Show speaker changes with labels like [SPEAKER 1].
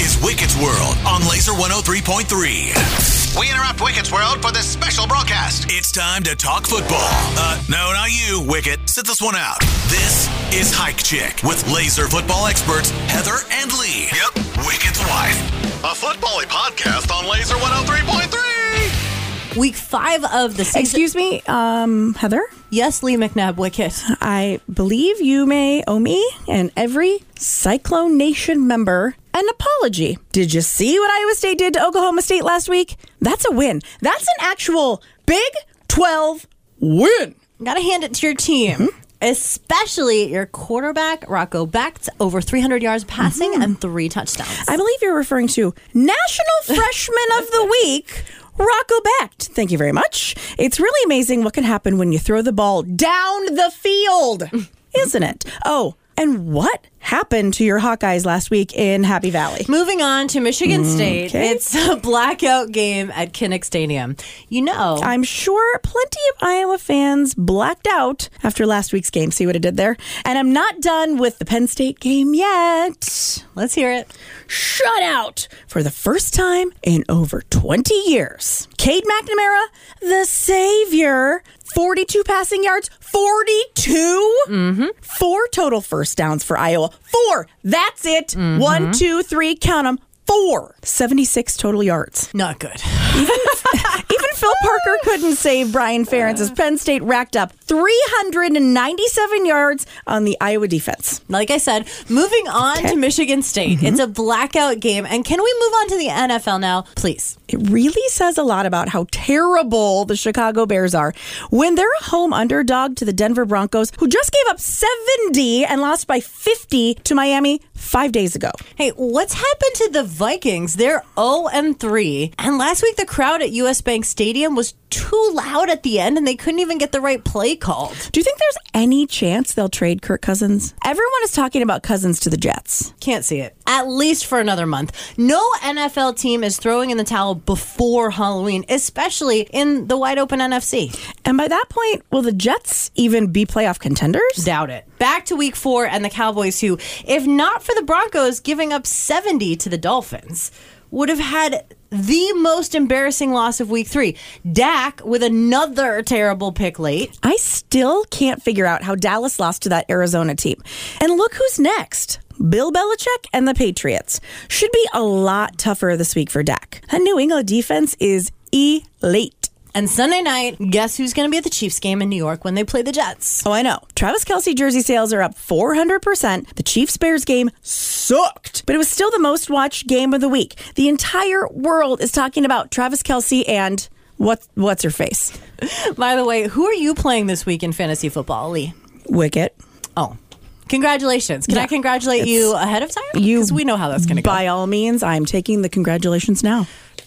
[SPEAKER 1] is Wickett's World on Laser 103.3.
[SPEAKER 2] We interrupt Wickett's World for this special broadcast.
[SPEAKER 1] It's time to talk football. Uh, no, not you, Wickett. Sit this one out. This is Hike Check with laser football experts Heather and Leigh. Yep, Wickett's wife.
[SPEAKER 2] A football podcast on Laser 103.3.
[SPEAKER 3] Week five of the season.
[SPEAKER 4] Excuse me, um, Heather.
[SPEAKER 3] Yes, Leigh McNabb Wickett.
[SPEAKER 4] I believe you may owe me and every Cyclone Nation member an apology. Did you see what Iowa State did to Oklahoma State last week? That's a win. That's an actual Big 12 win.
[SPEAKER 3] Gotta hand it to your team. Mm-hmm. Especially your quarterback, Rocco Becht, over 300 yards passing mm-hmm. and three touchdowns.
[SPEAKER 4] I believe you're referring to National Freshman of the Week. Rocco Becht. Thank you very much. It's really amazing what can happen when you throw the ball down the field, isn't it? Oh, and what happened to your Hawkeyes last week in Happy Valley?
[SPEAKER 3] Moving on to Michigan mm, State,
[SPEAKER 4] okay.
[SPEAKER 3] it's a blackout game at Kinnick Stadium. You know,
[SPEAKER 4] I'm sure plenty of Iowa fans blacked out after last week's game. See what it did there? And I'm not done with the Penn State game yet.
[SPEAKER 3] let's hear it.
[SPEAKER 4] Shut out for the first time in over 20 years. Cade McNamara, the savior, 42 passing yards, 42? Mm-hmm. Four total first downs for Iowa. Four. That's it. One, two, three, count them. Four. 76 total yards.
[SPEAKER 3] Not good.
[SPEAKER 4] Even Phil Parker couldn't save Brian Ferentz as Penn State racked up 397 yards on the Iowa defense.
[SPEAKER 3] Like I said, moving on to Michigan State. Mm-hmm. It's a blackout game. And can we move on to the NFL now, please?
[SPEAKER 4] It really says a lot about how terrible the Chicago Bears are when they're a home underdog to the Denver Broncos, who just gave up 70 and lost by 50 to Miami five days ago.
[SPEAKER 3] Hey, what's happened to the Vikings? They're 0 and 3. And last week, the crowd at US Bank Stadium was too loud at the end and they couldn't even get the right play called.
[SPEAKER 4] Do you think there's any chance they'll trade Kirk Cousins? Everyone is talking about Cousins to the Jets.
[SPEAKER 3] Can't see it. At least for another month. No NFL team is throwing in the towel before Halloween, especially in the wide open NFC.
[SPEAKER 4] And by that point, will the Jets even be playoff contenders?
[SPEAKER 3] Doubt it. Back to week four and the Cowboys, who, if not for the Broncos giving up 70 to the Dolphins, would have had the most embarrassing loss of week three. Dak with another terrible pick late.
[SPEAKER 4] I still can't figure out how Dallas lost to that Arizona team. And look who's next. Bill Belichick and the Patriots. Should be a lot tougher this week for Dak. That New England defense is elite.
[SPEAKER 3] And Sunday night, guess who's going to be at the Chiefs game in New York when they play the Jets?
[SPEAKER 4] Oh, I know. Travis Kelce jersey sales are up 400%. The Chiefs Bears game sucked, but it was still the most watched game of the week. The entire world is talking about Travis Kelce and what, what's her face?
[SPEAKER 3] By the way, who are you playing this week in fantasy football, Leigh?
[SPEAKER 4] Wickett.
[SPEAKER 3] Oh, congratulations. Can I
[SPEAKER 4] Yeah.
[SPEAKER 3] congratulate you ahead of time?
[SPEAKER 4] You-
[SPEAKER 3] Because we know how that's going to go.
[SPEAKER 4] By all means, I'm taking the congratulations now.